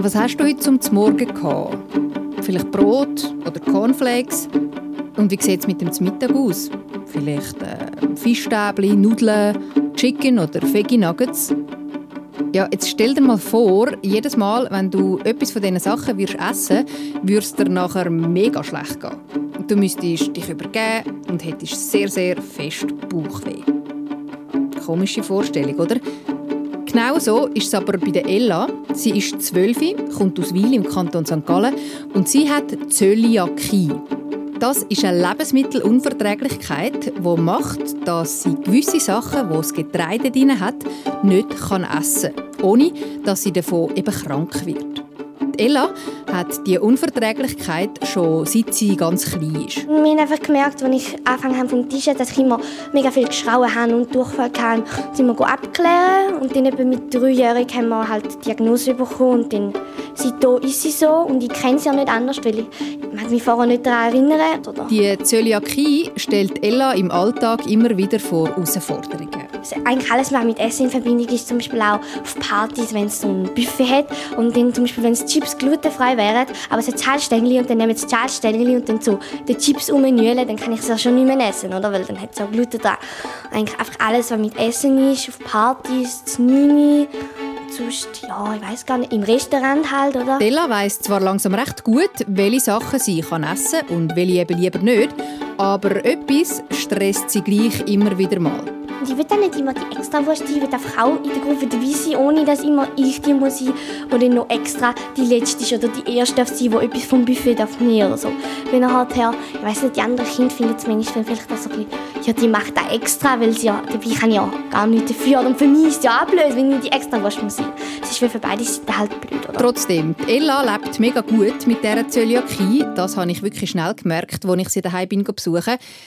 Was hast du heute zum Morgen gehabt? Vielleicht Brot oder Cornflakes? Und wie sieht es mit dem Mittag aus? Vielleicht äh, Fischstäbli, Nudeln, Chicken oder Veggie Nuggets? Ja, jetzt stell dir mal vor, jedes Mal, wenn du etwas von diesen Sachen würdest essen würde es dir nachher mega schlecht gehen. Du müsstest dich übergeben und hättest sehr, sehr fest Bauchweh. Komische Vorstellung, oder? Genau so ist es aber bei Ella. Sie ist zwölf, kommt aus Wil im Kanton St. Gallen und sie hat Zöliakie. Das ist eine Lebensmittelunverträglichkeit, die macht, dass sie gewisse Sachen, wo das Getreide drin hat, nicht essen kann, ohne dass sie davon eben krank wird. Ella hat die Unverträglichkeit schon seit sie ganz klein ist. Wir haben einfach gemerkt, als ich angefangen vom Tisch, dass ich immer mega viel geschrauen habe und Durchfall hatte. Sind wir abklären und dann eben mit dreijährig haben wir halt die Diagnose bekommen und dann seitdem ist sie so und ich kenne sie ja nicht anders, weil ich mich vorher nicht daran erinnern. Oder? Die Zöliakie stellt Ella im Alltag immer wieder vor Herausforderungen. Eigentlich alles, was mit Essen in Verbindung ist, zum Beispiel auch auf Partys, wenn es so ein Buffet hat und dann zum Beispiel, wenn es Chips glutenfrei wären, aber es hat Zahlstängel und dann nehmen sie Zahlstängel und dann so die Chips umnühlen, dann kann ich es ja schon nicht mehr essen, oder? Weil dann hat es auch Gluten dran. Eigentlich einfach alles, was mit Essen ist, auf Partys, Znüni, sonst, ja, ich weiß gar nicht, im Restaurant halt, oder? Della weiss zwar langsam recht gut, welche Sachen sie kann essen und welche eben lieber nicht, aber etwas stresst sie gleich immer wieder mal. Und ich will dann nicht immer die extra Wurst, ich will einfach auch in der Gruppe dabei sein, ohne dass immer ich die muss sein oder noch extra die letzte ist oder die erste darf sein, die etwas vom Buffet darf nehmen oder so. Wenn er halt her, ich weiss nicht, die anderen Kinder finden es manchmal vielleicht auch so ein bisschen, ja, die macht das extra, weil sie ja, dabei kann ja gar nichts dafür. Und für mich ist es ja auch blöd, wenn ich die extra Wurst muss sein. Es ist für beide Seiten halt blöd, oder? Trotzdem, Ella lebt mega gut mit dieser Zöliakie. Das habe ich wirklich schnell gemerkt, als ich sie daheim bin besuchen.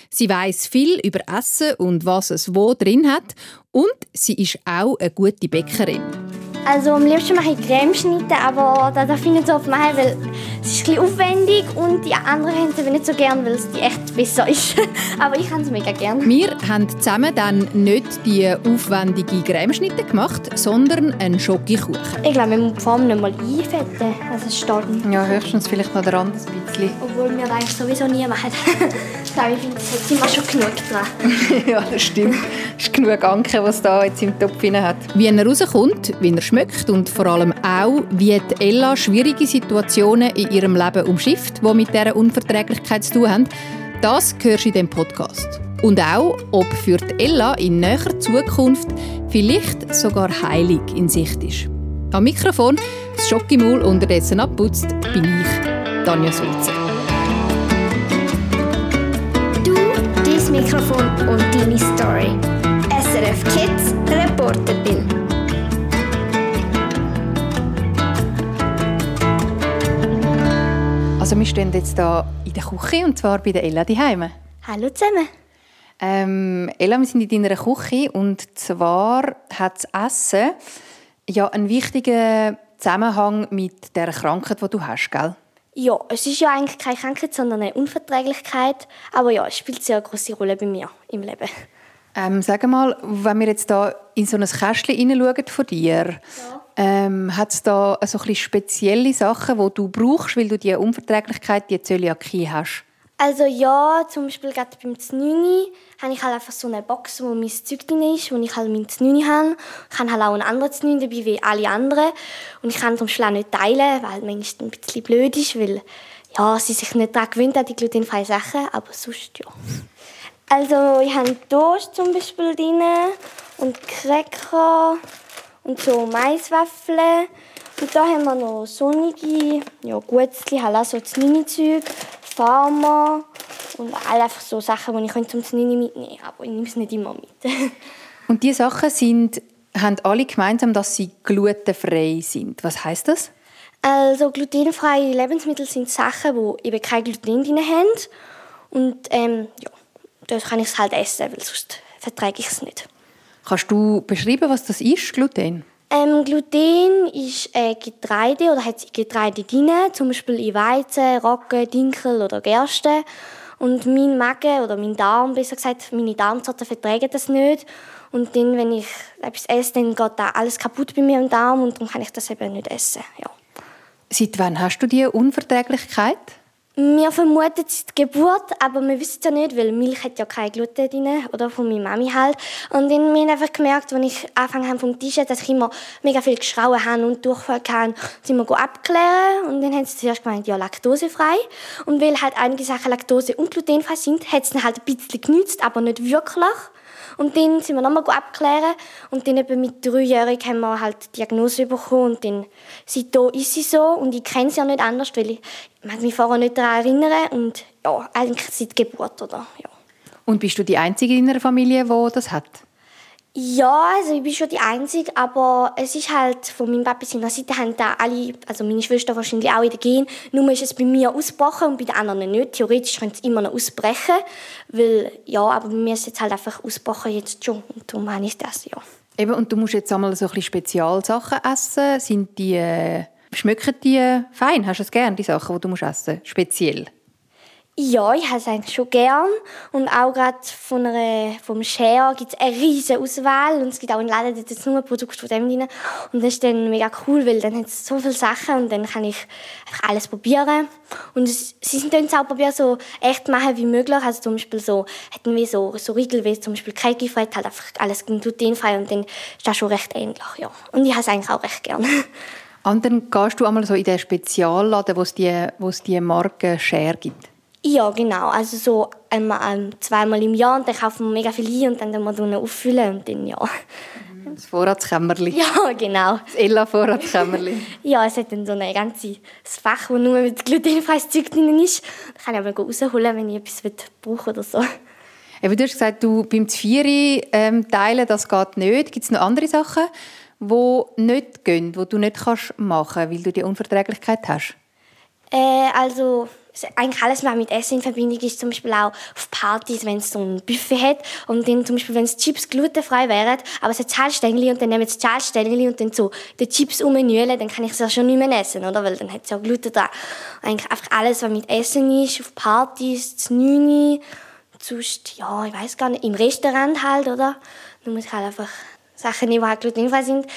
Sie weiß viel über Essen und was es wo drin hat und sie ist auch eine gute Bäckerin. Also am liebsten mache ich Cremeschnitte, aber das darf ich nicht so oft machen, weil es ist ein aufwendig und die anderen haben es nicht so gern, weil es die echt besser ist. aber ich habe es mega gern. Wir haben zusammen dann nicht die aufwendige Cremeschnitte gemacht, sondern einen Schokokuchen. Ich glaube, wir müssen die Form nicht mal einfetten, also es steht. Ja, höchstens vielleicht noch der andere ein bisschen. Obwohl wir das eigentlich sowieso nie machen. ich glaube, ich finde, das hat immer schon genug dran. ja, das stimmt. Es ist genug Anke, was da jetzt im Topf hat. Wie er rauskommt, wie er schmeckt und vor allem auch, wie Ella schwierige Situationen in ihrem Leben umschifft, die mit dieser Unverträglichkeit zu tun haben, das hörst du in diesem Podcast. Und auch, ob für Ella in näherer Zukunft vielleicht sogar Heilig in Sicht ist. Am Mikrofon, das Schockimul unterdessen abputzt, bin ich, Tanja Sulzer. Du, dein Mikrofon und deine Story. SRF Kids Reporterin. Also wir stehen jetzt hier in der Küche und zwar bei der Ella daheim. Hallo zusammen. Ähm, Ella, wir sind in deiner Küche und zwar hat das Essen ja einen wichtigen Zusammenhang mit der Krankheit, die du hast, gell? Ja, es ist ja eigentlich keine Krankheit, sondern eine Unverträglichkeit. Aber ja, es spielt sehr eine große Rolle bei mir im Leben. Ähm, sag mal, wenn wir jetzt da in so ein Kästchen hineinschauen von dir, ja. Ähm, hat es da so ein spezielle Sachen, die du brauchst, weil du die Unverträglichkeit, die Zöliakie hast? Also ja, zum Beispiel gerade beim Znüni habe ich halt einfach so eine Box, wo mein Zeug drin ist, wo ich halt mein Znüni habe. Ich habe halt auch einen anderen Znüni dabei wie alle anderen. Und ich kann zum Beispiel auch nicht teilen, weil manchmal ein bisschen blöd ist, weil ja, sie sich nicht daran gewöhnt an die glutenfreien Sachen, aber sonst ja. Also ich habe Toast zum Beispiel drin und Cracker und so Maiswaffeln. Und da haben wir noch sonnige, ja Gutzli, halt auch so das Mini-Zeug, Farmer und all einfach so Sachen, die ich zum Nini mitnehmen kann. Aber ich nehme es nicht immer mit. und diese Sachen sind, haben alle gemeinsam, dass sie glutenfrei sind. Was heißt das? Also glutenfreie Lebensmittel sind Sachen, die eben kein Gluten drin haben. Und ähm, ja dann kann ich es halt essen, weil sonst verträge ich es nicht. Kannst du beschreiben, was das ist, Gluten? Ähm, Gluten ist äh, Getreide oder hat Getreide drin, zum Beispiel in Weizen, Roggen, Dinkel oder Gerste. Und mein Magen oder mein Darm, besser gesagt, meine Darmsorte verträgt das nicht. Und dann, wenn ich etwas esse, dann geht da alles kaputt bei mir im Darm und dann kann ich das eben nicht essen. Ja. Seit wann hast du diese Unverträglichkeit? Wir vermuten die Geburt, aber wir wissen es ja nicht, weil Milch hat ja kein Gluten drin, oder von meiner Mami halt. Und dann wir haben einfach gemerkt, als ich angefangen habe vom Tisch, dass ich immer mega viel geschrauen habe und Durchfall hatte, sind wir abklären und dann haben sie zuerst gemeint, ja, laktosefrei. Und weil halt einige Sachen laktose- und glutenfrei sind, hat es halt ein bisschen genützt, aber nicht wirklich. Und dann sind wir nochmal abklären und dann eben mit dreijährig haben wir halt die Diagnose bekommen und dann seitdem ist sie so und ich kenne sie ja nicht anders, weil ich mag mich vorher nicht daran erinnern und ja, eigentlich seit Geburt, oder? Ja. Und bist du die Einzige in einer Familie, die das hat? Ja, also ich bin schon die Einzige, aber es ist halt, von meinem Papa seiner Seite haben da alle, also meine Schwester wahrscheinlich auch in der Gen, nur ist es bei mir ausgebrochen und bei den anderen nicht. Theoretisch könnte es immer noch ausbrechen, weil, ja, aber bei mir ist es jetzt halt einfach ausgebrochen jetzt schon und darum habe ich das, ja. Eben, und du musst jetzt einmal so ein bisschen Spezialsachen essen. Sind die, äh, schmecken die fein? Hast du es gerne, die Sachen, die du musst essen? Speziell? Ja, ich habe es eigentlich schon gern. Und auch gerade von einer, vom Share gibt es eine riesige Auswahl. Und es gibt auch einen Laden, der jetzt nur Produkte von dem drin. Und das ist dann mega cool, weil dann hat es so viele Sachen und dann kann ich einfach alles probieren. Und sie sind dann auch probieren, so echt machen wie möglich. Also zum Beispiel so, hätten wir so, so Riegel wie zum Beispiel Kalkifrei, halt einfach alles glutenfrei und dann ist das schon recht ähnlich, ja. Und ich habe es eigentlich auch recht gerne. Und dann gehst du einmal so in den Spezialladen, wo es die, wo es die Marke Share gibt? Ja, genau. Also so einmal, ähm, zweimal im Jahr und dann kaufen wir mega viel ein und dann dann wir auffüllen und dann ja. Das Vorratskämmerli. Ja, genau. Das Ella-Vorratskämmerli. ja, es hat dann so ein ganzes Fach, wo nur mit glutenfreies Zeug drin ist. Da kann ich aber rausholen, wenn ich etwas brauche oder so. Eben, du hast gesagt, du beim Zvieri ähm, teilen, das geht nicht. Gibt es noch andere Sachen, die nicht gehen, die du nicht kannst machen kannst, weil du die Unverträglichkeit hast? Äh, also eigentlich alles, was mit Essen in Verbindung ist, zum Beispiel auch auf Partys, wenn es so ein Buffet hat und dann zum Beispiel, wenn es Chips glutenfrei wären, aber es hat Zahlstängel und dann nehmen sie Zahlstängel und dann so die Chips umnühlen, dann kann ich es ja schon nicht mehr essen, oder? Weil dann hat es ja Gluten dran. Eigentlich einfach alles, was mit Essen ist, auf Partys, zu Nüni, sonst, ja, ich weiß gar nicht, im Restaurant halt, oder? Dann muss ich halt einfach Sachen, die halt glutenfrei sind,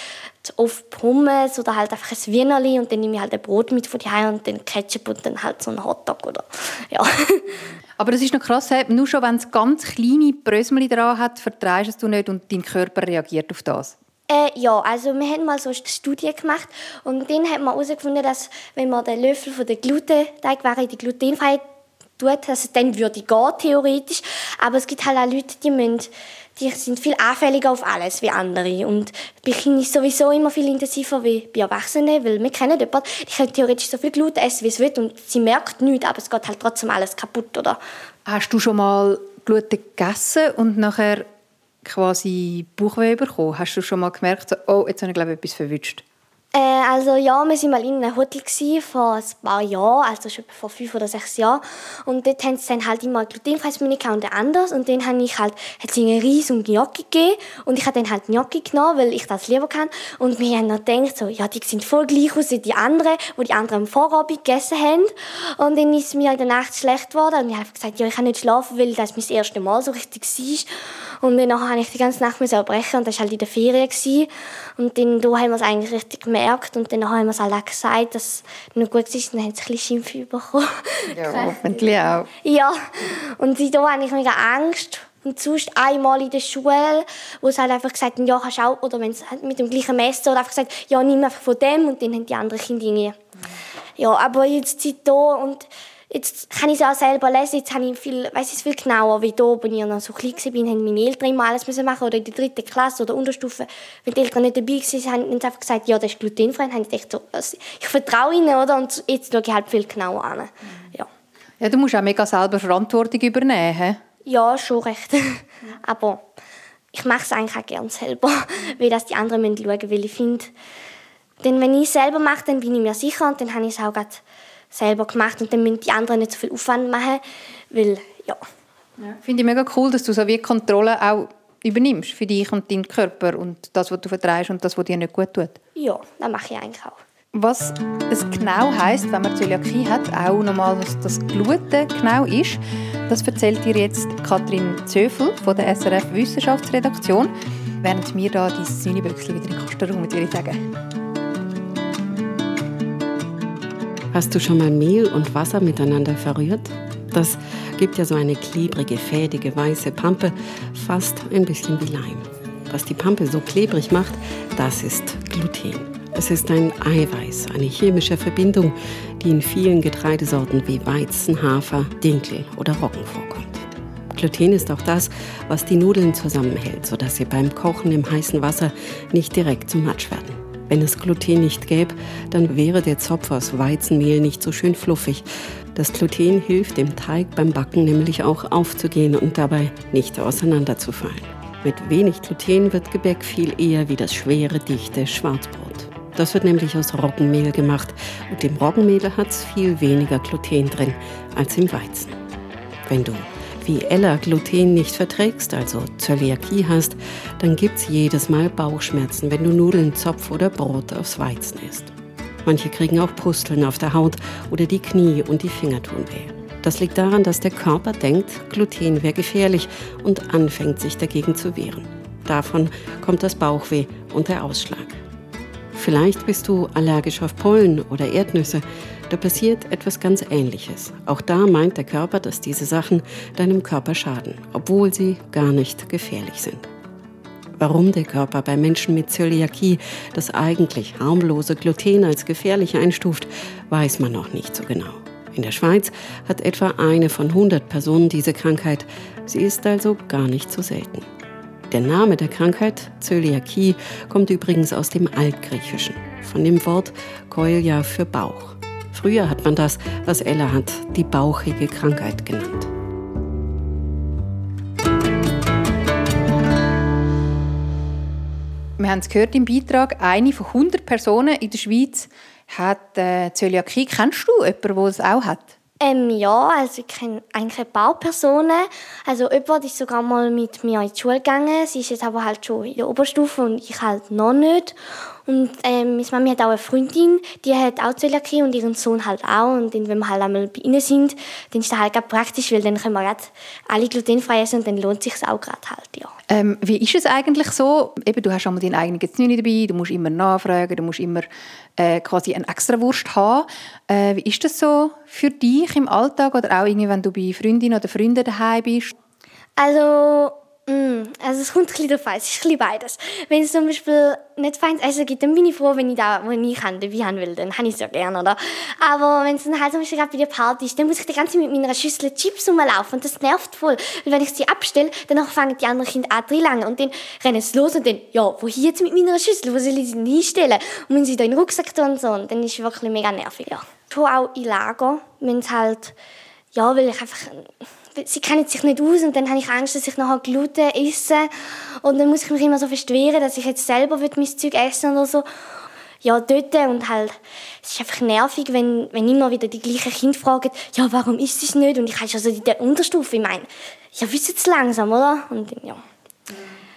oft Pommes oder halt einfach ein Wienerli und dann nehme ich halt ein Brot mit von Hause und dann Ketchup und dann halt so ein Hotdog oder ja. Aber das ist noch krass, nur schon wenn es ganz kleine Brösmeli dran hat, vertreibst du nicht und dein Körper reagiert auf das? Äh, ja, also wir haben mal so eine Studie gemacht und dann hat man herausgefunden, dass wenn man den Löffel von der Glutenteigware in die glutenfreie tut, also dann würde ich gehen, theoretisch. Aber es gibt halt auch Leute, die müssen die sind viel anfälliger auf alles wie andere. Und bei Kindern ist sowieso immer viel intensiver wie bei Erwachsenen, weil wir kennen jemanden, die können theoretisch so viel Gluten essen, wie es will, und sie merkt nichts, aber es geht halt trotzdem alles kaputt, oder? Hast du schon mal Gluten gegessen und nachher quasi Bauchweh bekommen? Hast du schon mal gemerkt, oh, jetzt habe ich glaube ich etwas verwünscht? Äh, also ja, wir waren mal in einem Hotel vor ein paar Jahren, also schon vor fünf oder sechs Jahren. Und dort haben sie dann halt immer glutenfreies Menü und anders. Und dann habe ich halt, hat sie einen riesen Gnocchi gegeben. Und ich habe dann halt Gnocchi genommen, weil ich das lieber kann. Und wir haben dann gedacht, so, ja, die sind voll gleich aus wie die anderen, wo die anderen am Vorabend gegessen haben. Und dann ist mir in der Nacht schlecht geworden. Und ich habe gesagt, ja, ich kann nicht schlafen, weil das mein erstes Mal so richtig war. Und dann habe ich die ganze Nacht erbrechen und das war halt in der Ferien. Und dann da haben wir es eigentlich richtig gemerkt gemerkt und dann haben wir es alle gesagt, dass es nicht gut ist. Dann haben sie ein bisschen Schimpf bekommen. Ja, hoffentlich auch. Ja, und seitdem habe ich mega Angst. Und sonst einmal in der Schule, wo sie halt einfach gesagt haben, ja, kannst auch, oder wenn sie halt mit dem gleichen Messer, oder einfach gesagt, ja, nimm einfach von dem, und dann haben die anderen Kinder irgendwie. Ja, aber jetzt da und Jetzt kann ich es auch selber lesen. Jetzt habe ich viel, weiss ich viel genauer, wie da, als ich noch so klein war, haben meine Eltern immer alles müssen machen oder in der dritten Klasse oder Unterstufe. Wenn die Eltern nicht dabei waren, haben sie einfach gesagt, ja, das ist glutenfrei. Dann habe ich gedacht, so, also, ich vertraue ihnen, oder? Und jetzt schaue ich halt viel genauer an. Ja. ja, du musst auch mega selber Verantwortung übernehmen, he? Ja, schon recht. Aber ich mache es eigentlich auch gerne selber, weil das die anderen schauen müssen, weil ich finde, denn wenn ich es selber mache, dann bin ich mir sicher und dann habe ich es auch gerade selber gemacht und dann müssen die anderen nicht so viel Aufwand machen, weil, ja. ja. Finde ich mega cool, dass du so wie Kontrolle auch übernimmst für dich und deinen Körper und das, was du vertreibst und das, was dir nicht gut tut. Ja, das mache ich eigentlich auch. Was es genau heißt, wenn man Zöliakie hat, auch nochmal, was das Gluten genau ist, das erzählt dir jetzt Katrin Zöfel von der SRF Wissenschaftsredaktion, während wir da dein Sühneböckchen wieder in den Kastenraum, würde ich sagen. Hast du schon mal Mehl und Wasser miteinander verrührt? Das gibt ja so eine klebrige, fädige, weiße Pampe, fast ein bisschen wie Leim. Was die Pampe so klebrig macht, das ist Gluten. Es ist ein Eiweiß, eine chemische Verbindung, die in vielen Getreidesorten wie Weizen, Hafer, Dinkel oder Roggen vorkommt. Gluten ist auch das, was die Nudeln zusammenhält, sodass sie beim Kochen im heißen Wasser nicht direkt zum Matsch werden. Wenn es Gluten nicht gäbe, dann wäre der Zopf aus Weizenmehl nicht so schön fluffig. Das Gluten hilft dem Teig beim Backen nämlich auch aufzugehen und dabei nicht auseinanderzufallen. Mit wenig Gluten wird Gebäck viel eher wie das schwere, dichte Schwarzbrot. Das wird nämlich aus Roggenmehl gemacht und im Roggenmehl hat es viel weniger Gluten drin als im Weizen. Wenn du wie Ella Gluten nicht verträgst, also Zöliakie hast, dann gibt's jedes Mal Bauchschmerzen, wenn du Nudeln, Zopf oder Brot aus Weizen isst. Manche kriegen auch Pusteln auf der Haut oder die Knie und die Finger tun weh. Das liegt daran, dass der Körper denkt, Gluten wäre gefährlich und anfängt sich dagegen zu wehren. Davon kommt das Bauchweh und der Ausschlag. Vielleicht bist du allergisch auf Pollen oder Erdnüsse da passiert etwas ganz Ähnliches. Auch da meint der Körper, dass diese Sachen deinem Körper schaden, obwohl sie gar nicht gefährlich sind. Warum der Körper bei Menschen mit Zöliakie das eigentlich harmlose Gluten als gefährlich einstuft, weiß man noch nicht so genau. In der Schweiz hat etwa eine von 100 Personen diese Krankheit. Sie ist also gar nicht so selten. Der Name der Krankheit, Zöliakie, kommt übrigens aus dem Altgriechischen, von dem Wort Koilia für Bauch. Früher hat man das, was Ella hat, die bauchige Krankheit genannt. Wir haben es gehört im Beitrag, eine von 100 Personen in der Schweiz hat äh, Zöliakie. Kennst du jemanden, der es auch hat? Ähm, ja, also ich kenne eigentlich ein paar Personen. Also jemand ist sogar mal mit mir in die Schule gegangen. Sie ist jetzt aber halt schon in der Oberstufe und ich halt noch nicht. Und ähm, meine Mami hat auch eine Freundin, die hat auch Zöliakie und ihren Sohn halt auch. Und wenn wir halt einmal bei ihnen sind, dann ist das halt gerade praktisch, weil dann können wir gerade alle glutenfrei essen und dann lohnt sich auch gerade halt, ja. Ähm, wie ist es eigentlich so? Eben, du hast einmal deinen eigenen Znüni dabei, du musst immer nachfragen, du musst immer äh, quasi eine Extrawurst haben. Äh, wie ist das so für dich im Alltag oder auch irgendwie, wenn du bei Freundinnen oder Freunden daheim bist? Also Mm, also es kommt ein bisschen darauf an, es ist ein beides. Wenn es zum Beispiel nicht feines Essen gibt, dann bin ich froh, wenn ich da, wenn ich kann, dabei haben will, dann habe ich es ja gerne, oder? Aber wenn es dann halt zum Beispiel gerade bei der Party ist, dann muss ich die ganze Zeit mit meiner Schüssel Chips rumlaufen und das nervt voll. Weil wenn ich sie abstelle, dann fangen die anderen Kinder an zu und dann rennen sie los und dann, ja, wo hier jetzt mit meiner Schüssel, wo soll ich sie hinstellen? Und wenn sie da in den Rucksack tun und so, und dann ist es wirklich mega nervig, ja. Schon auch in Lager, wenn es halt, ja, weil ich einfach sie kennen sich nicht aus und dann habe ich Angst, dass ich nachher Gluten esse und dann muss ich mich immer so verstehen, dass ich jetzt selber mein Zeug essen oder so. Ja, dort und halt, es ist einfach nervig, wenn, wenn immer wieder die gleichen Kinder fragen, ja, warum ist es nicht? Und ich habe schon so in der Unterstufe, ich meine, ja, wissen es langsam, oder? Und dann, ja.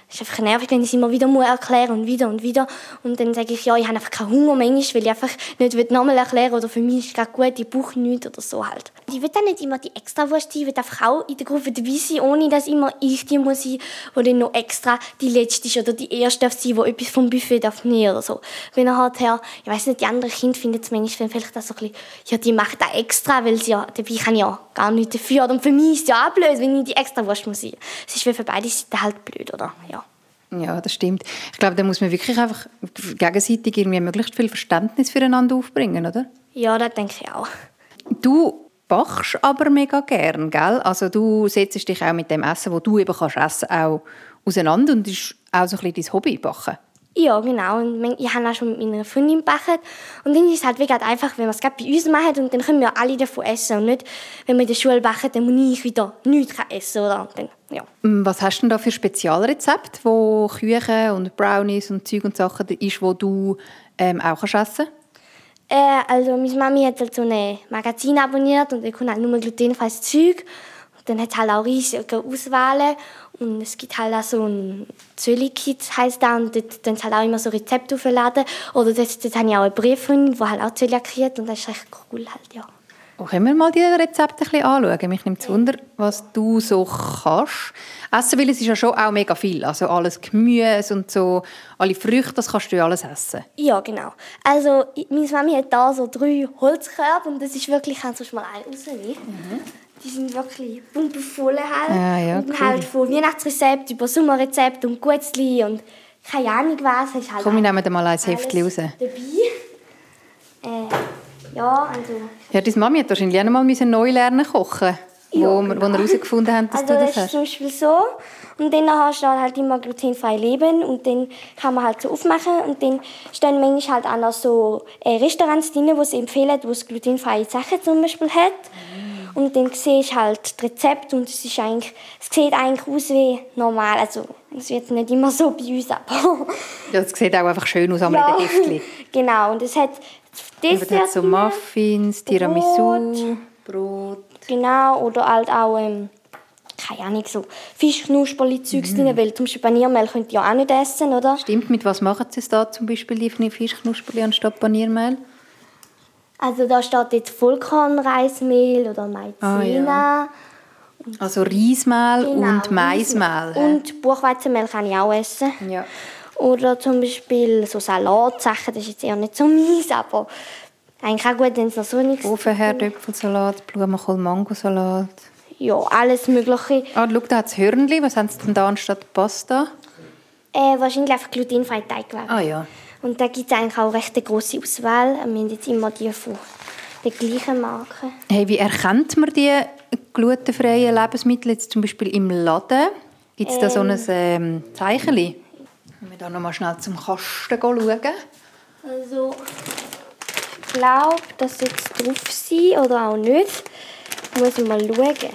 Es ist einfach nervig, wenn ich es immer wieder erklären und wieder und wieder. Und dann sage ich, ja, ich habe einfach keinen Hunger manchmal, weil ich einfach nicht nochmal erklären oder für mich ist gerade gut, ich brauche nichts oder so halt. Ich will dann nicht immer die extra Wurst sein, ich will einfach auch in der Gruppe dabei sein, ohne dass immer ich die muss sein, die dann noch extra die letzte ist oder die erste darf sein, die etwas vom Buffet darf nehmen oder so. Wenn er halt her, ich weiß nicht, die anderen Kinder finden es manchmal vielleicht auch so ein bisschen, ja, die macht das extra, weil sie ja, dabei kann ich ja gar nicht dafür. Und für mich ist es ja auch blöd, wenn ich die extra Wurst muss sein. Es ist für beide Seiten halt blöd, oder? Ja. Ja, das stimmt. Ich glaube, da muss man wirklich einfach gegenseitig irgendwie möglichst viel Verständnis füreinander aufbringen, oder? Ja, das denke ich auch. Du bachst aber mega gern, gell? Also du setzt dich auch mit dem Essen, das du eben kannst essen, auch auseinander und ist auch so ein bisschen dein Hobby, Bachen. Ja, genau. Und ich habe auch schon mit meiner Freundin gebacken. Und dann ist es halt wirklich einfach, wenn wir es gerade bei uns machen und dann können wir alle davon essen. Und nicht, wenn wir in der Schule backen, dann muss ich wieder nichts essen. Oder? Dann, ja. Mm, was hast du denn da für Spezialrezepte, wo Küchen und Brownies und Zeug und Sachen ist, wo du ähm, auch kannst essen äh, also meine Mami hat halt so ein Magazin abonniert und da kommt halt nur glutenfreies Zeug. Und dann hat es halt auch riesige Auswahlen. Und es gibt halt auch so ein Zöli-Kit, heisst das, und dort dann halt auch immer so Rezepte aufladen. Oder dort, dort habe ich auch einen Brief, der halt auch Zöliakie hat und das ist echt cool halt, ja. Oh, können wir mal die Rezepte ein bisschen anschauen? Mich nimmt es Wunder, was du so kannst. Essen, weil es ist ja schon auch mega viel. Also alles Gemüse und so, alle Früchte, das kannst du ja alles essen. Ja, genau. Also meine Mami hat da so drei Holzkörbe und das ist wirklich, kannst du mal einen rausnehmen. Mhm. Die sind wirklich pumpevoll halt. Ah, ja, und halt von Weihnachtsrezept über Sommerrezept und Gutzli und keine Ahnung was. Ist halt Komm, wir nehmen mal ein Heftchen raus. Dabei. Äh, ja, also... Ja, deine Mami hat wahrscheinlich auch noch mal neu lernen kochen wo, ja, genau. wo wir herausgefunden haben, dass also du das, das hast. ist zum Beispiel so. Und dann hast du halt immer glutenfrei leben und dann kann man halt so aufmachen und dann stehen manchmal halt auch noch so äh, Restaurants drin, wo sie empfehlen, wo es glutenfreie Sachen zum Beispiel hat. Mm. Und dann siehst du halt das Rezept und es, ist eigentlich, es sieht eigentlich aus wie normal. Also es wird nicht immer so bei uns, aber... ja, es sieht auch einfach schön aus, aber ja. in den Heftchen. genau, und es hat Dessert. Es hat so Muffins, Tiramisu, Brot. Brot. Genau, oder halt auch, ähm, keine Ahnung, so Fischknusperli-Zeugs mm. drin, weil zum Beispiel Paniermehl könnt ihr auch nicht essen, oder? Stimmt, mit was machen Sie es da zum Beispiel, die Fischknusperli anstatt Paniermehl? Also da steht jetzt Vollkornreismehl oder Maizena. Ah, ja. Also Reismehl genau, und Maismehl. Und Buchweizenmehl kann ich auch essen. Ja. Oder zum Beispiel so Salatsachen, das ist jetzt eher nicht so meins, aber eigentlich auch gut, wenn es noch so nichts Ofenherdöpfelsalat, Blumenkohl, Mangosalat. Ja, alles Mögliche. Ah, schau, da hat es Hörnli. Was haben sie denn da anstatt Pasta? Äh, wahrscheinlich einfach glutenfreie Teigwaren. Ah ja. Und da gibt es eigentlich auch recht eine grosse Auswahl. Wir haben jetzt immer die von der gleichen Marke. Hey, wie erkennt man die glutenfreien Lebensmittel jetzt zum Beispiel im Laden? Gibt es ähm, da so ein ähm, Zeichen? Wenn wir da noch mal schnell zum Kasten schauen. Also, ich glaube, dass jetzt drauf sein oder auch nicht. Muss ich mal schauen.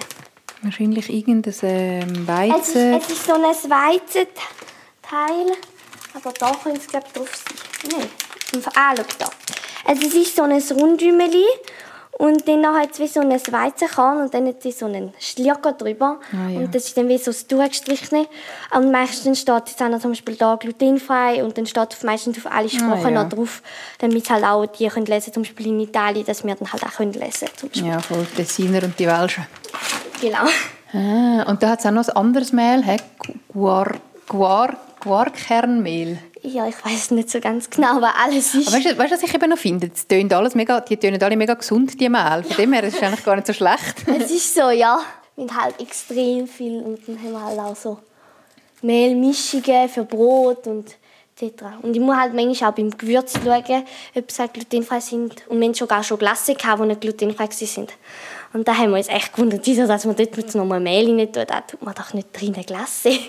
Wahrscheinlich irgendein ähm, Weizen. Es ist, es ist so ein Weizenteil. Aber da könnte es glaube drauf sein. Nein. Ah, schau da. Also es ist so ein Rundümeli und dann hat es wie so ein Weizenkorn und dann hat es so einen Schlierger drüber. Ah, ja. Und das ist dann wie so das durchgestrichene. Und meistens steht jetzt auch zum Beispiel da glutenfrei und dann steht meistens auf alle Sprachen ah, ja. noch drauf, damit halt auch die können lesen, zum Beispiel in Italien, dass wir dann halt auch können lesen können. Ja, voll Tessiner und die Welschen. Genau. Ah, und da hat es auch noch ein anderes Mehl? Guar, Guar, Guarkernmehl. Ja, ich weiß nicht so ganz genau, aber alles ist... Aber weißt du, weißt, was ich eben noch finde? Das tönt alles mega, die tönen alle mega gesund, die Mehl. Von dem her ist es eigentlich gar nicht so schlecht. es ist so, ja. Mit halt extrem viel und dann haben wir halt auch so Mehlmischungen für Brot und etc. Und ich muss halt manchmal auch beim Gewürz schauen, ob sie halt glutenfrei sind. Und wir haben sogar schon Glasse gehabt, die nicht glutenfrei sind. Und da haben wir uns echt gewundert, dass man dort noch mal Mehl rein tut. Da tut man doch nicht drin Glasse.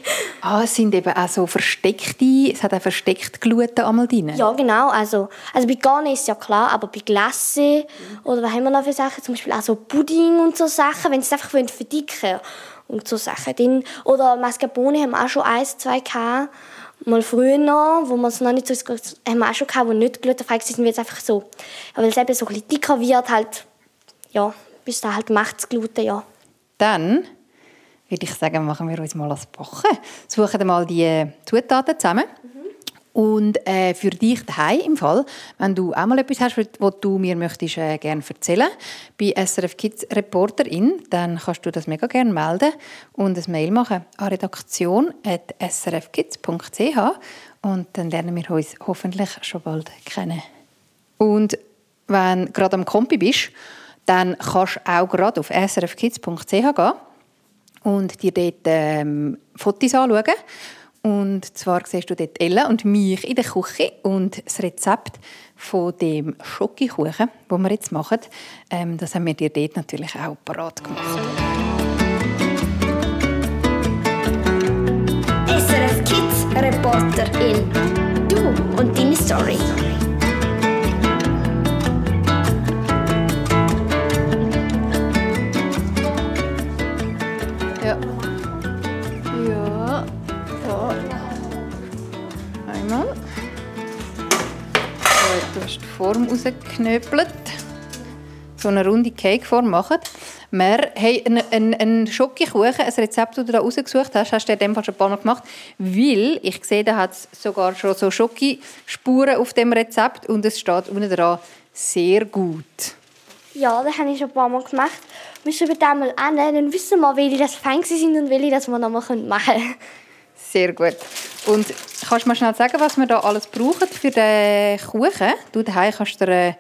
Ah, es sind eben auch so versteckte, es hat auch versteckt Gluten einmal drin? Ja, genau. Also, also bei Garne ist ja klar, aber bei Glasse oder was haben wir noch für Sachen? Zum Beispiel auch so Pudding und so Sachen, wenn sie es einfach verdicken und so Sachen. Dann, oder Mascarpone haben wir auch schon eins, zwei gehabt. Mal früher noch, wo man es noch nicht so haben wir auch schon gehabt, wo nicht glutenfrei sind, wir jetzt einfach so, weil es eben so ein bisschen dicker wird, halt, ja, bis da halt macht das Gluten, ja. Dann würde ich sagen, machen wir uns mal das Backen. Suchen mal die Zutaten zusammen. Mhm. Und äh, für dich daheim im Fall, wenn du auch mal etwas hast, was du mir möchtest äh, gerne erzählen, bei SRF Kids Reporterin, dann kannst du das mega gerne melden und ein Mail machen an redaktion@srfkids.ch und dann lernen wir uns hoffentlich schon bald kennen. Und wenn du gerade am Kompi bist dann kannst du auch gerade auf srfkids.ch gehen und dir dort ähm, Fotos anschauen. Und zwar siehst du dort Ella und mich in der Küche und das Rezept von dem Schokokuchen, den wir jetzt machen, ähm, das haben wir dir dort natürlich auch parat gemacht. SRF Kids Reporterin. Du und deine Story. Form rausgeknöpelt. So eine runde Cakeform machen. Wir haben einen, einen, einen Schokokuchen, ein Rezept, das du da rausgesucht hast, hast du in dem Fall schon ein paar Mal gemacht, weil ich sehe, da hat es sogar schon so Schokospuren auf dem Rezept und es steht unten dran «sehr gut». Ja, das habe ich schon ein paar Mal gemacht. Wir schreiben da mal an, dann wissen wir, welche das fein sind und welche das wir noch machen können. Sehr gut. Und kannst du mir schnell sagen, was wir da alles brauchen für den Kuchen? Du daheim kannst dir äh,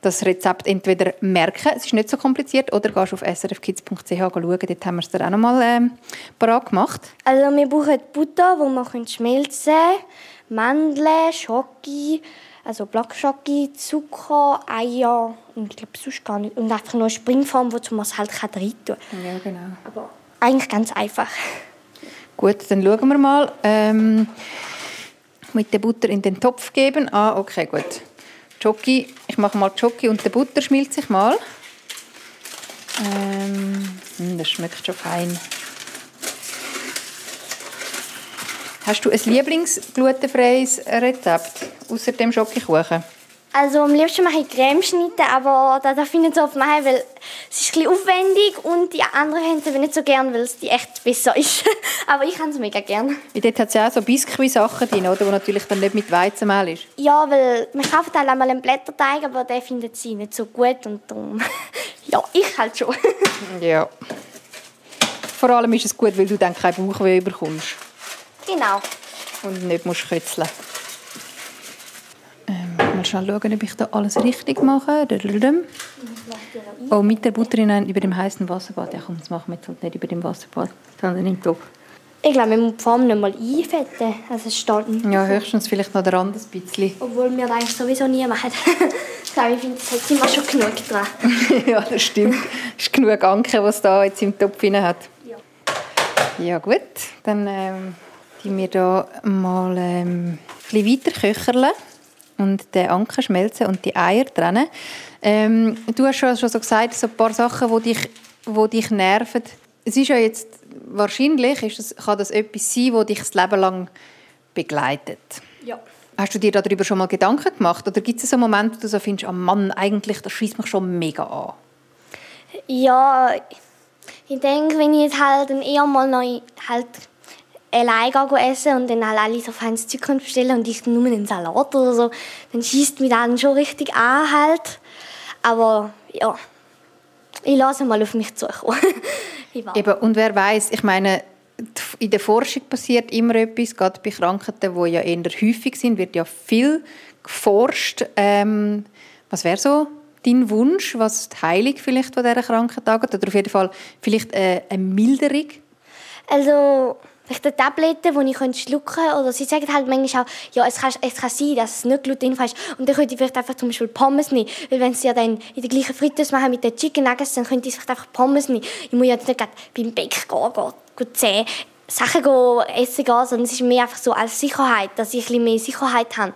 das Rezept entweder merken, es ist nicht so kompliziert, oder gehst auf srfkids.ch schauen, dort haben wir es dir auch noch mal ähm, parat gemacht. Also wir brauchen Butter, wo wir schmelzen können, Mandeln, Schoki, also Blattschocke, Zucker, Eier und ich glaube sonst gar nicht. Und einfach nur eine Springform, wozu man es halt rein tun kann. Ja, genau. Aber eigentlich ganz einfach. Gut, dann schauen wir mal. Ähm, mit der Butter in den Topf geben. Ah, okay, gut. Jockey, ich mache mal Jockey und der Butter schmilzt sich mal. Ähm, hm, das schmeckt schon fein. Hast du ein Lieblingsglutenfreies Rezept außer dem Schokokuchen? Also am liebsten mache ich Cremeschnitte, aber das darf ich nicht so oft machen, weil es ist ein bisschen aufwendig und die anderen haben es aber nicht so gern, weil es die echt besser ist. aber ich habe es mega gern. Weil dort hat es ja auch so Biskuit-Sachen drin, oder? Die natürlich dann nicht mit Weizenmehl ist. Ja, weil man kauft halt einmal einen Blätterteig, aber der findet sie nicht so gut und darum... ja, ich halt schon. ja. Vor allem ist es gut, weil du dann keinen Bauchweh bekommst. Genau. Und nicht musst kützeln. Ähm, mal schnell schauen, ob ich da alles richtig mache. Oh, mit der Butter in ein, über dem heißen Wasserbad. Ja komm, das machen wir jetzt halt nicht über dem Wasserbad, sondern im Topf. Ich glaube, wir müssen die Form nicht mal einfetten. Also es steht nicht. Ja, höchstens vielleicht noch der andere ein bisschen. Obwohl wir das eigentlich sowieso nie machen. ich glaube, ich finde, das hat immer schon genug dran. ja, das stimmt. Es ist genug Anke, was da jetzt im Topf drin hat. Ja. Ja gut, dann ähm, die wir hier mal ähm, ein bisschen weiter köcherle und den Anker schmelzen und die Eier trennen. Ähm, du hast schon, schon so gesagt, so ein paar Sachen, die dich, die dich nerven. Es ist ja jetzt, wahrscheinlich ist das, kann das etwas sein, das dich das Leben lang begleitet. Ja. Hast du dir darüber schon mal Gedanken gemacht? Oder gibt es so Momente, wo du so findest, oh Mann, eigentlich, das schießt mich schon mega an? Ja, ich denke, wenn ich jetzt halt dann eher mal noch halt allein essen und dann halt alle so feines Zeug bestellen und ich nur einen Salat oder so, dann schießt mich dann schon richtig an halt. Aber ja, ich lasse mal auf mich zukommen. Eben, und wer weiß, ich meine, in der Forschung passiert immer etwas, gerade bei Krankheiten, die ja eher häufig sind, wird ja viel geforscht. Ähm, was wäre so dein Wunsch, was die Heilung vielleicht von dieser Krankheit angeht? Oder auf jeden Fall vielleicht äh, eine Milderung? Also vielleicht Tabletten, die ich schlucken könnte. Oder sie sagen halt manchmal auch, ja, es kann, es kann sein, dass es nicht glutenfrei ist. Und dann könnte ich vielleicht einfach zum Beispiel Pommes nehmen. Weil wenn sie ja dann in der gleichen Fritters machen mit den Chicken Nuggets, dann könnte ich vielleicht einfach Pommes nehmen. Ich muss ja nicht gerade beim Bäck gehen, gehen zäh Sachen gehen, essen gehen, sondern es ist mehr einfach so als Sicherheit, dass ich ein mehr Sicherheit habe.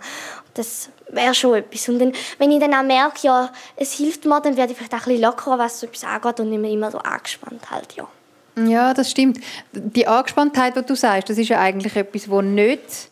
Das wäre schon etwas. Und dann, wenn ich dann auch merke, ja, es hilft mir, dann werde ich vielleicht auch ein bisschen lockerer, was so etwas angeht und nicht mehr immer so angespannt halt, ja. Ja, das stimmt. Die Angespanntheit, die du sagst, das ist ja eigentlich etwas, das nicht,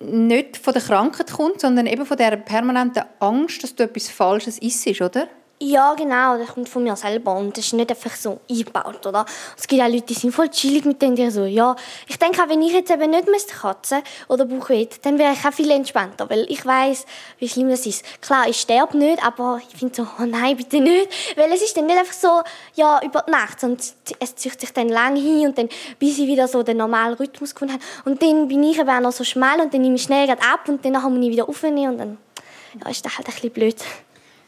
nicht von der Krankheit kommt, sondern eben von der permanenten Angst, dass du etwas Falsches isst, oder? Ja, genau, das kommt von mir selber und das ist nicht einfach so eingebaut, oder? Es gibt auch Leute, die sind voll chillig mit denen, die so, ja, ich denke auch, wenn ich jetzt eben nicht müsste kotzen oder Bauchweh, dann wäre ich auch viel entspannter, weil ich weiß, wie schlimm das ist. Klar, ich sterbe nicht, aber ich finde so, oh nein, bitte nicht, weil es ist dann nicht einfach so, ja, über die Nacht, sondern es zieht sich dann lang hin und dann, bis ich wieder so den normalen Rhythmus gefunden habe. Und dann bin ich eben auch noch so schmal und dann nehme ich schnell ab und dann muss ich wieder aufnehmen und dann ja, ist das halt ein bisschen blöd.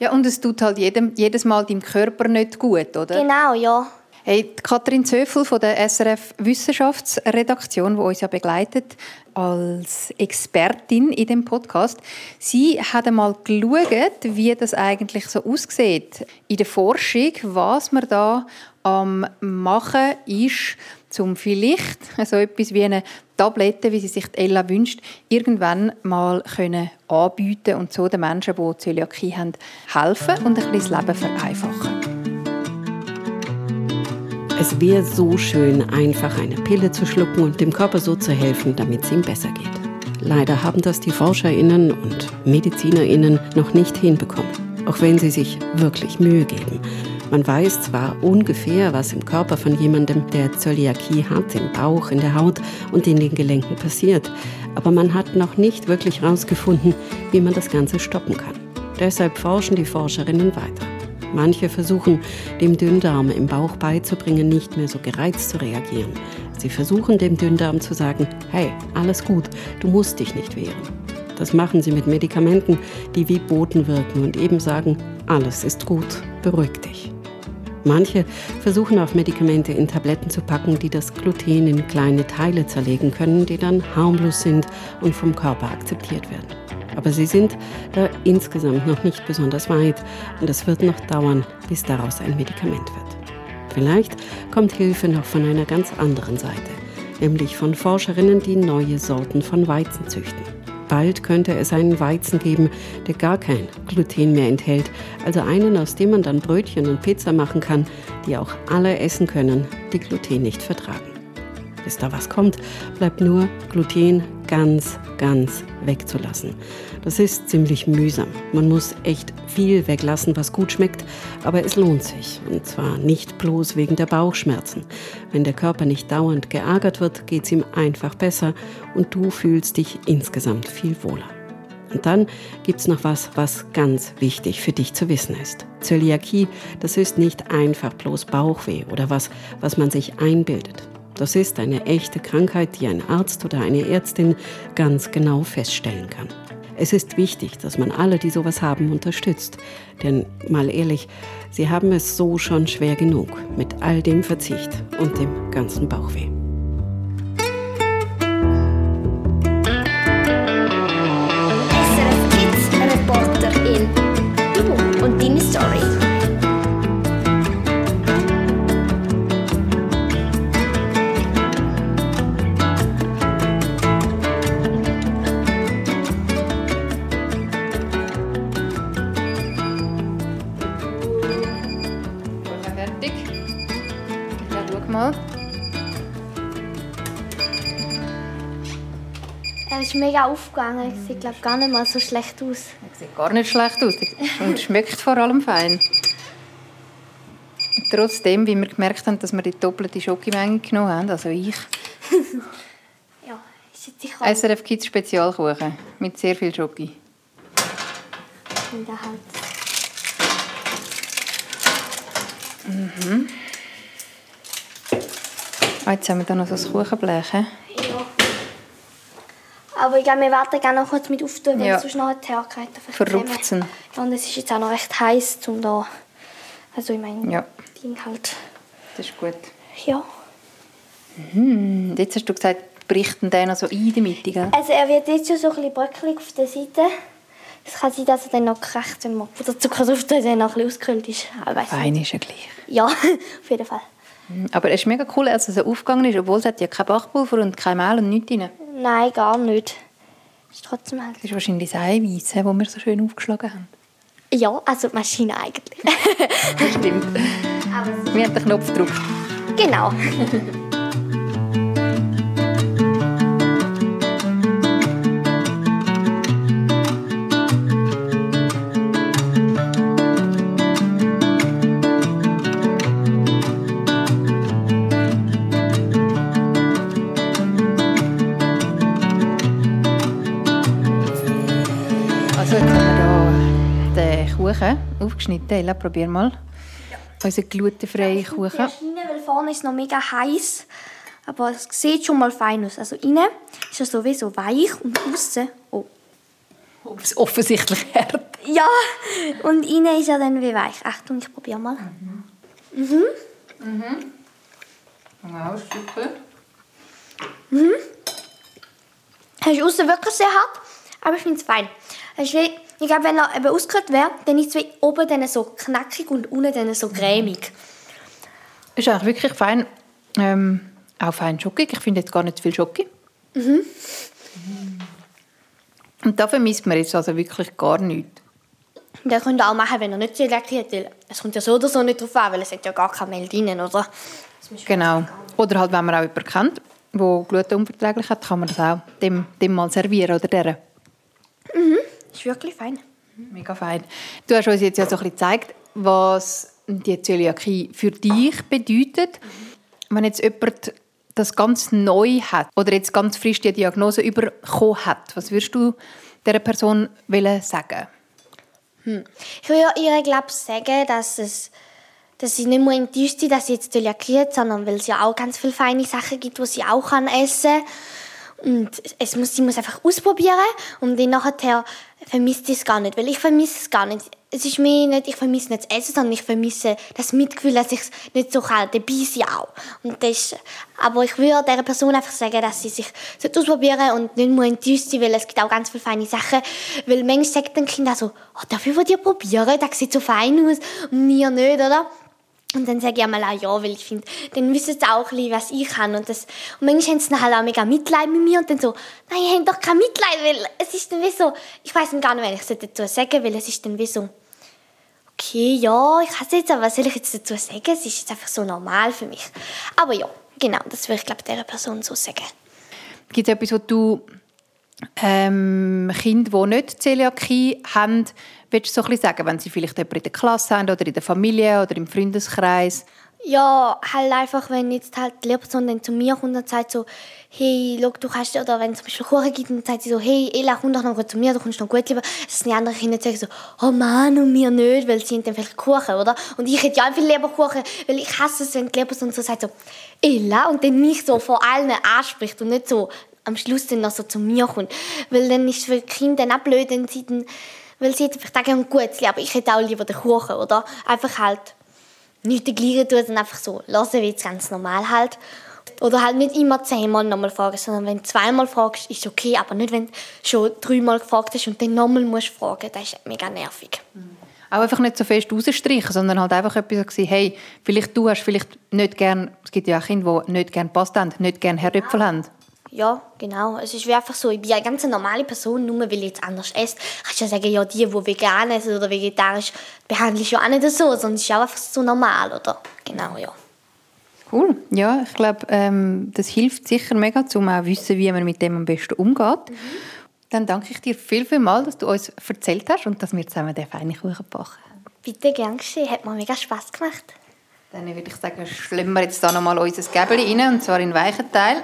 Ja, und es tut halt jedem, jedes Mal deinem Körper nicht gut, oder? Genau, ja. Hey, Katrin Zöfel von der SRF Wissenschaftsredaktion, die uns ja begleitet als Expertin in dem Podcast, sie hat einmal geschaut, wie das eigentlich so aussieht in der Forschung, was man da am machen ist, um vielleicht so etwas wie eine Tablette, wie sie sich Ella wünscht, irgendwann mal können anbieten und so den Menschen, die Zöliakie haben, helfen und ein bisschen das Leben vereinfachen. Es wäre so schön, einfach eine Pille zu schlucken und dem Körper so zu helfen, damit es ihm besser geht. Leider haben das die ForscherInnen und MedizinerInnen noch nicht hinbekommen, auch wenn sie sich wirklich Mühe geben. Man weiß zwar ungefähr, was im Körper von jemandem, der Zöliakie hat, im Bauch, in der Haut und in den Gelenken passiert, aber man hat noch nicht wirklich herausgefunden, wie man das Ganze stoppen kann. Deshalb forschen die Forscherinnen weiter. Manche versuchen, dem Dünndarm im Bauch beizubringen, nicht mehr so gereizt zu reagieren. Sie versuchen dem Dünndarm zu sagen, hey, alles gut, du musst dich nicht wehren. Das machen sie mit Medikamenten, die wie Boten wirken und eben sagen, alles ist gut, beruhig dich. Manche versuchen auf Medikamente in Tabletten zu packen, die das Gluten in kleine Teile zerlegen können, die dann harmlos sind und vom Körper akzeptiert werden. Aber sie sind da insgesamt noch nicht besonders weit und es wird noch dauern, bis daraus ein Medikament wird. Vielleicht kommt Hilfe noch von einer ganz anderen Seite, nämlich von Forscherinnen, die neue Sorten von Weizen züchten. Bald könnte es einen Weizen geben, der gar kein Gluten mehr enthält, also einen, aus dem man dann Brötchen und Pizza machen kann, die auch alle essen können, die Gluten nicht vertragen. Bis da was kommt, bleibt nur Gluten ganz, ganz wegzulassen. Das ist ziemlich mühsam. Man muss echt viel weglassen, was gut schmeckt, aber es lohnt sich. Und zwar nicht bloß wegen der Bauchschmerzen. Wenn der Körper nicht dauernd geärgert wird, geht es ihm einfach besser und du fühlst dich insgesamt viel wohler. Und dann gibt es noch was, was ganz wichtig für dich zu wissen ist. Zöliakie, das ist nicht einfach bloß Bauchweh oder was, was man sich einbildet. Das ist eine echte Krankheit, die ein Arzt oder eine Ärztin ganz genau feststellen kann. Es ist wichtig, dass man alle, die sowas haben, unterstützt. Denn mal ehrlich, sie haben es so schon schwer genug mit all dem Verzicht und dem ganzen Bauchweh. Mal. Er ist mega aufgegangen. Sieht glaube gar nicht mal so schlecht aus. Das sieht gar nicht schlecht aus und schmeckt vor allem fein. Und trotzdem, wie wir gemerkt haben, dass wir die doppelte Schokimenge genommen haben, also ich, Ja, ist jetzt sicher SRF Kids Spezialkuchen mit sehr viel Schoki. in der Hand. Ah, jetzt haben wir da noch so ein Kuchenblech. Ja. Aber ich glaube, wir warten gerne noch kurz mit auftun, weil Ja. sonst noch Therapie Verrupft sind. Ja, und es ist jetzt auch noch recht heiß, um da... Also ich meine, Ja. Ding halt... Das ist gut. Ja. Und jetzt hast du gesagt, berichten den noch so ein in der Mitte, gell? Also er wird jetzt schon so ein bisschen bröckelig auf der Seite. Es kann sein, dass er dann noch gerecht, wenn man Puderzucker drauf tut, dann noch ein bisschen ausgekühlt ist. Fein ist ja gleich. Ja, auf jeden Fall. Aber es ist mega cool, als es so aufgegangen ist, obwohl es hat ja kein Backpulver und kein Mehl und nichts drin. Nein, gar nicht. Ist trotzdem halt... Das ist wahrscheinlich das Eiweiß, das wir so schön aufgeschlagen haben. Ja, also die Maschine eigentlich. Das stimmt. Wir haben den Knopf gedrückt. genau. Kuchen aufgeschnitten. Ella, probier mal. Unseren glutenfreien Kuchen. Erst rein, weil vorne ist es noch mega heiß. Aber es sieht schon mal fein aus. Also innen ist es sowieso weich und außen. Oh. Ups, offensichtlich hart. Ja, und innen ist er dann wie weich. Achtung, ich probiere mal. Wow, super. Er ist außen wirklich sehr hart, aber ich finde es fein. Es ist wie, ich glaube, wenn er eben ausgehört wäre, dann ist es oben dann so knackig und unten dann so cremig. Ist eigentlich wirklich fein. Ähm, auch fein schockig. Ich finde jetzt gar nicht viel Schoki. Mhm. Und da vermisst man jetzt also wirklich gar nichts. Und das könnt ihr auch machen, wenn er nicht so weil es kommt ja so oder so nicht drauf an, weil es hat ja gar kein Mehl drin, oder? Genau. Oder halt, wenn man auch jemanden kennt, der glutenunverträglich hat, kann man das auch dem, dem mal servieren oder der. Ist wirklich fein. Mega fein. Du hast uns jetzt ja so ein bisschen gezeigt, was die Zöliakie für dich bedeutet. Wenn jetzt jemand das ganz neu hat oder jetzt ganz frisch die Diagnose bekommen hat, was würdest du dieser Person sagen? Hm. Ich würde ihr, glaube sagen, dass es dass sie nicht nur enttäuscht sind, dass sie jetzt Zöliakie hat, sondern weil es ja auch ganz viele feine Sachen gibt, die sie auch essen kann. Und es muss, sie muss einfach ausprobieren und dann nachher vermisst sie es gar nicht, weil ich vermisse es gar nicht. Es ist mir nicht, ich vermisse nicht das Essen, sondern ich vermisse das Mitgefühl, dass ich nicht so kann, dabei sein auch. Und das, aber ich würde dieser Person einfach sagen, dass sie sich ausprobieren und nicht nur enttäuscht sein, weil es gibt auch ganz viele feine Sachen. Weil manchmal sagt ein Kind auch so, oh, darf ich dir probieren? Das sieht so fein aus und mir nicht, oder? Und dann sage ich einmal auch ja, weil ich finde, dann wissen sie auch was ich kann. Und, das, und manchmal haben sie dann halt auch mega Mitleid mit mir und dann so, nein, ich habe doch kein Mitleid, weil es ist dann wie so, ich weiß gar nicht, was ich dazu sagen weil es ist dann wie so, okay, ja, ich hasse jetzt, aber was soll ich jetzt dazu sagen? Es ist jetzt einfach so normal für mich. Aber ja, genau, das würde ich, glaube dieser Person so sagen. Gibt es etwas, was du ähm, Kinder, die nicht Zöliakie haben, willst du so ein sagen, wenn sie vielleicht jemanden in der Klasse haben oder in der Familie oder im Freundeskreis? Ja, halt einfach, wenn jetzt halt die Lehrperson dann zu mir kommt und sagt so, hey, schau, du kannst, oder wenn es zum Beispiel Kuchen gibt, dann sagt sie so, hey, Ella, komm doch noch zu mir, du kommst noch gut lieber. Dass die anderen Kinder sagen so, oh Mann, und mir nicht, weil sie haben dann vielleicht Kuchen, oder? Und ich hätte ja viel lieber Kuchen, weil ich hasse es, wenn die Lehrperson so sagt so, Ella, und dann mich so vor allen anspricht und nicht so am Schluss dann noch so zu mir kommt. Weil dann ist es für die Kinder dann auch blöd, wenn sie dann weil sie vielleicht auch ein gutes aber ich hätte auch lieber den Kuchen, oder? Einfach halt nicht den gleichen tun, sondern einfach so lassen, wie es ganz normal halt. Oder halt nicht immer zehnmal nochmal fragen, sondern wenn du zweimal fragst, ist es okay, aber nicht, wenn du schon dreimal gefragt hast und dann nochmal musst fragen, das ist mega nervig. Auch einfach nicht so fest rausstreichen, sondern halt einfach etwas sagen, hey, vielleicht du hast vielleicht nicht gern, es gibt ja auch Kinder, die nicht gerne Pasta haben, nicht gerne Herdöpfel haben. Ja, genau. Es ist wie einfach so, ich bin eine ganz normale Person, nur weil ich jetzt anders esse. Kannst du ja sagen, ja, die, die vegan essen oder vegetarisch, behandle ich ja auch nicht so, sondern es ist auch einfach so normal, oder? Genau, ja. Cool. Ja, ich glaube, ähm, das hilft sicher mega, um auch zu wissen, wie man mit dem am besten umgeht. Mhm. Dann danke ich dir viel, viel mal, dass du uns erzählt hast und dass wir zusammen den feinen Kuchen backen. Bitte, gern geschehen. Hat mir mega Spass gemacht. Dann würde ich sagen, schlimmen wir jetzt da nochmal unser Gäbeli rein, und zwar in weichen Teil.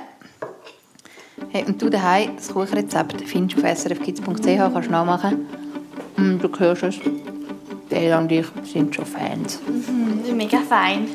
Hey, und du daheim, das Kuchenrezept findest du auf srfkids.ch, kannst du nachmachen. Mm, du hörst es. Der und ich sind schon Fans. Mhm, mega fein.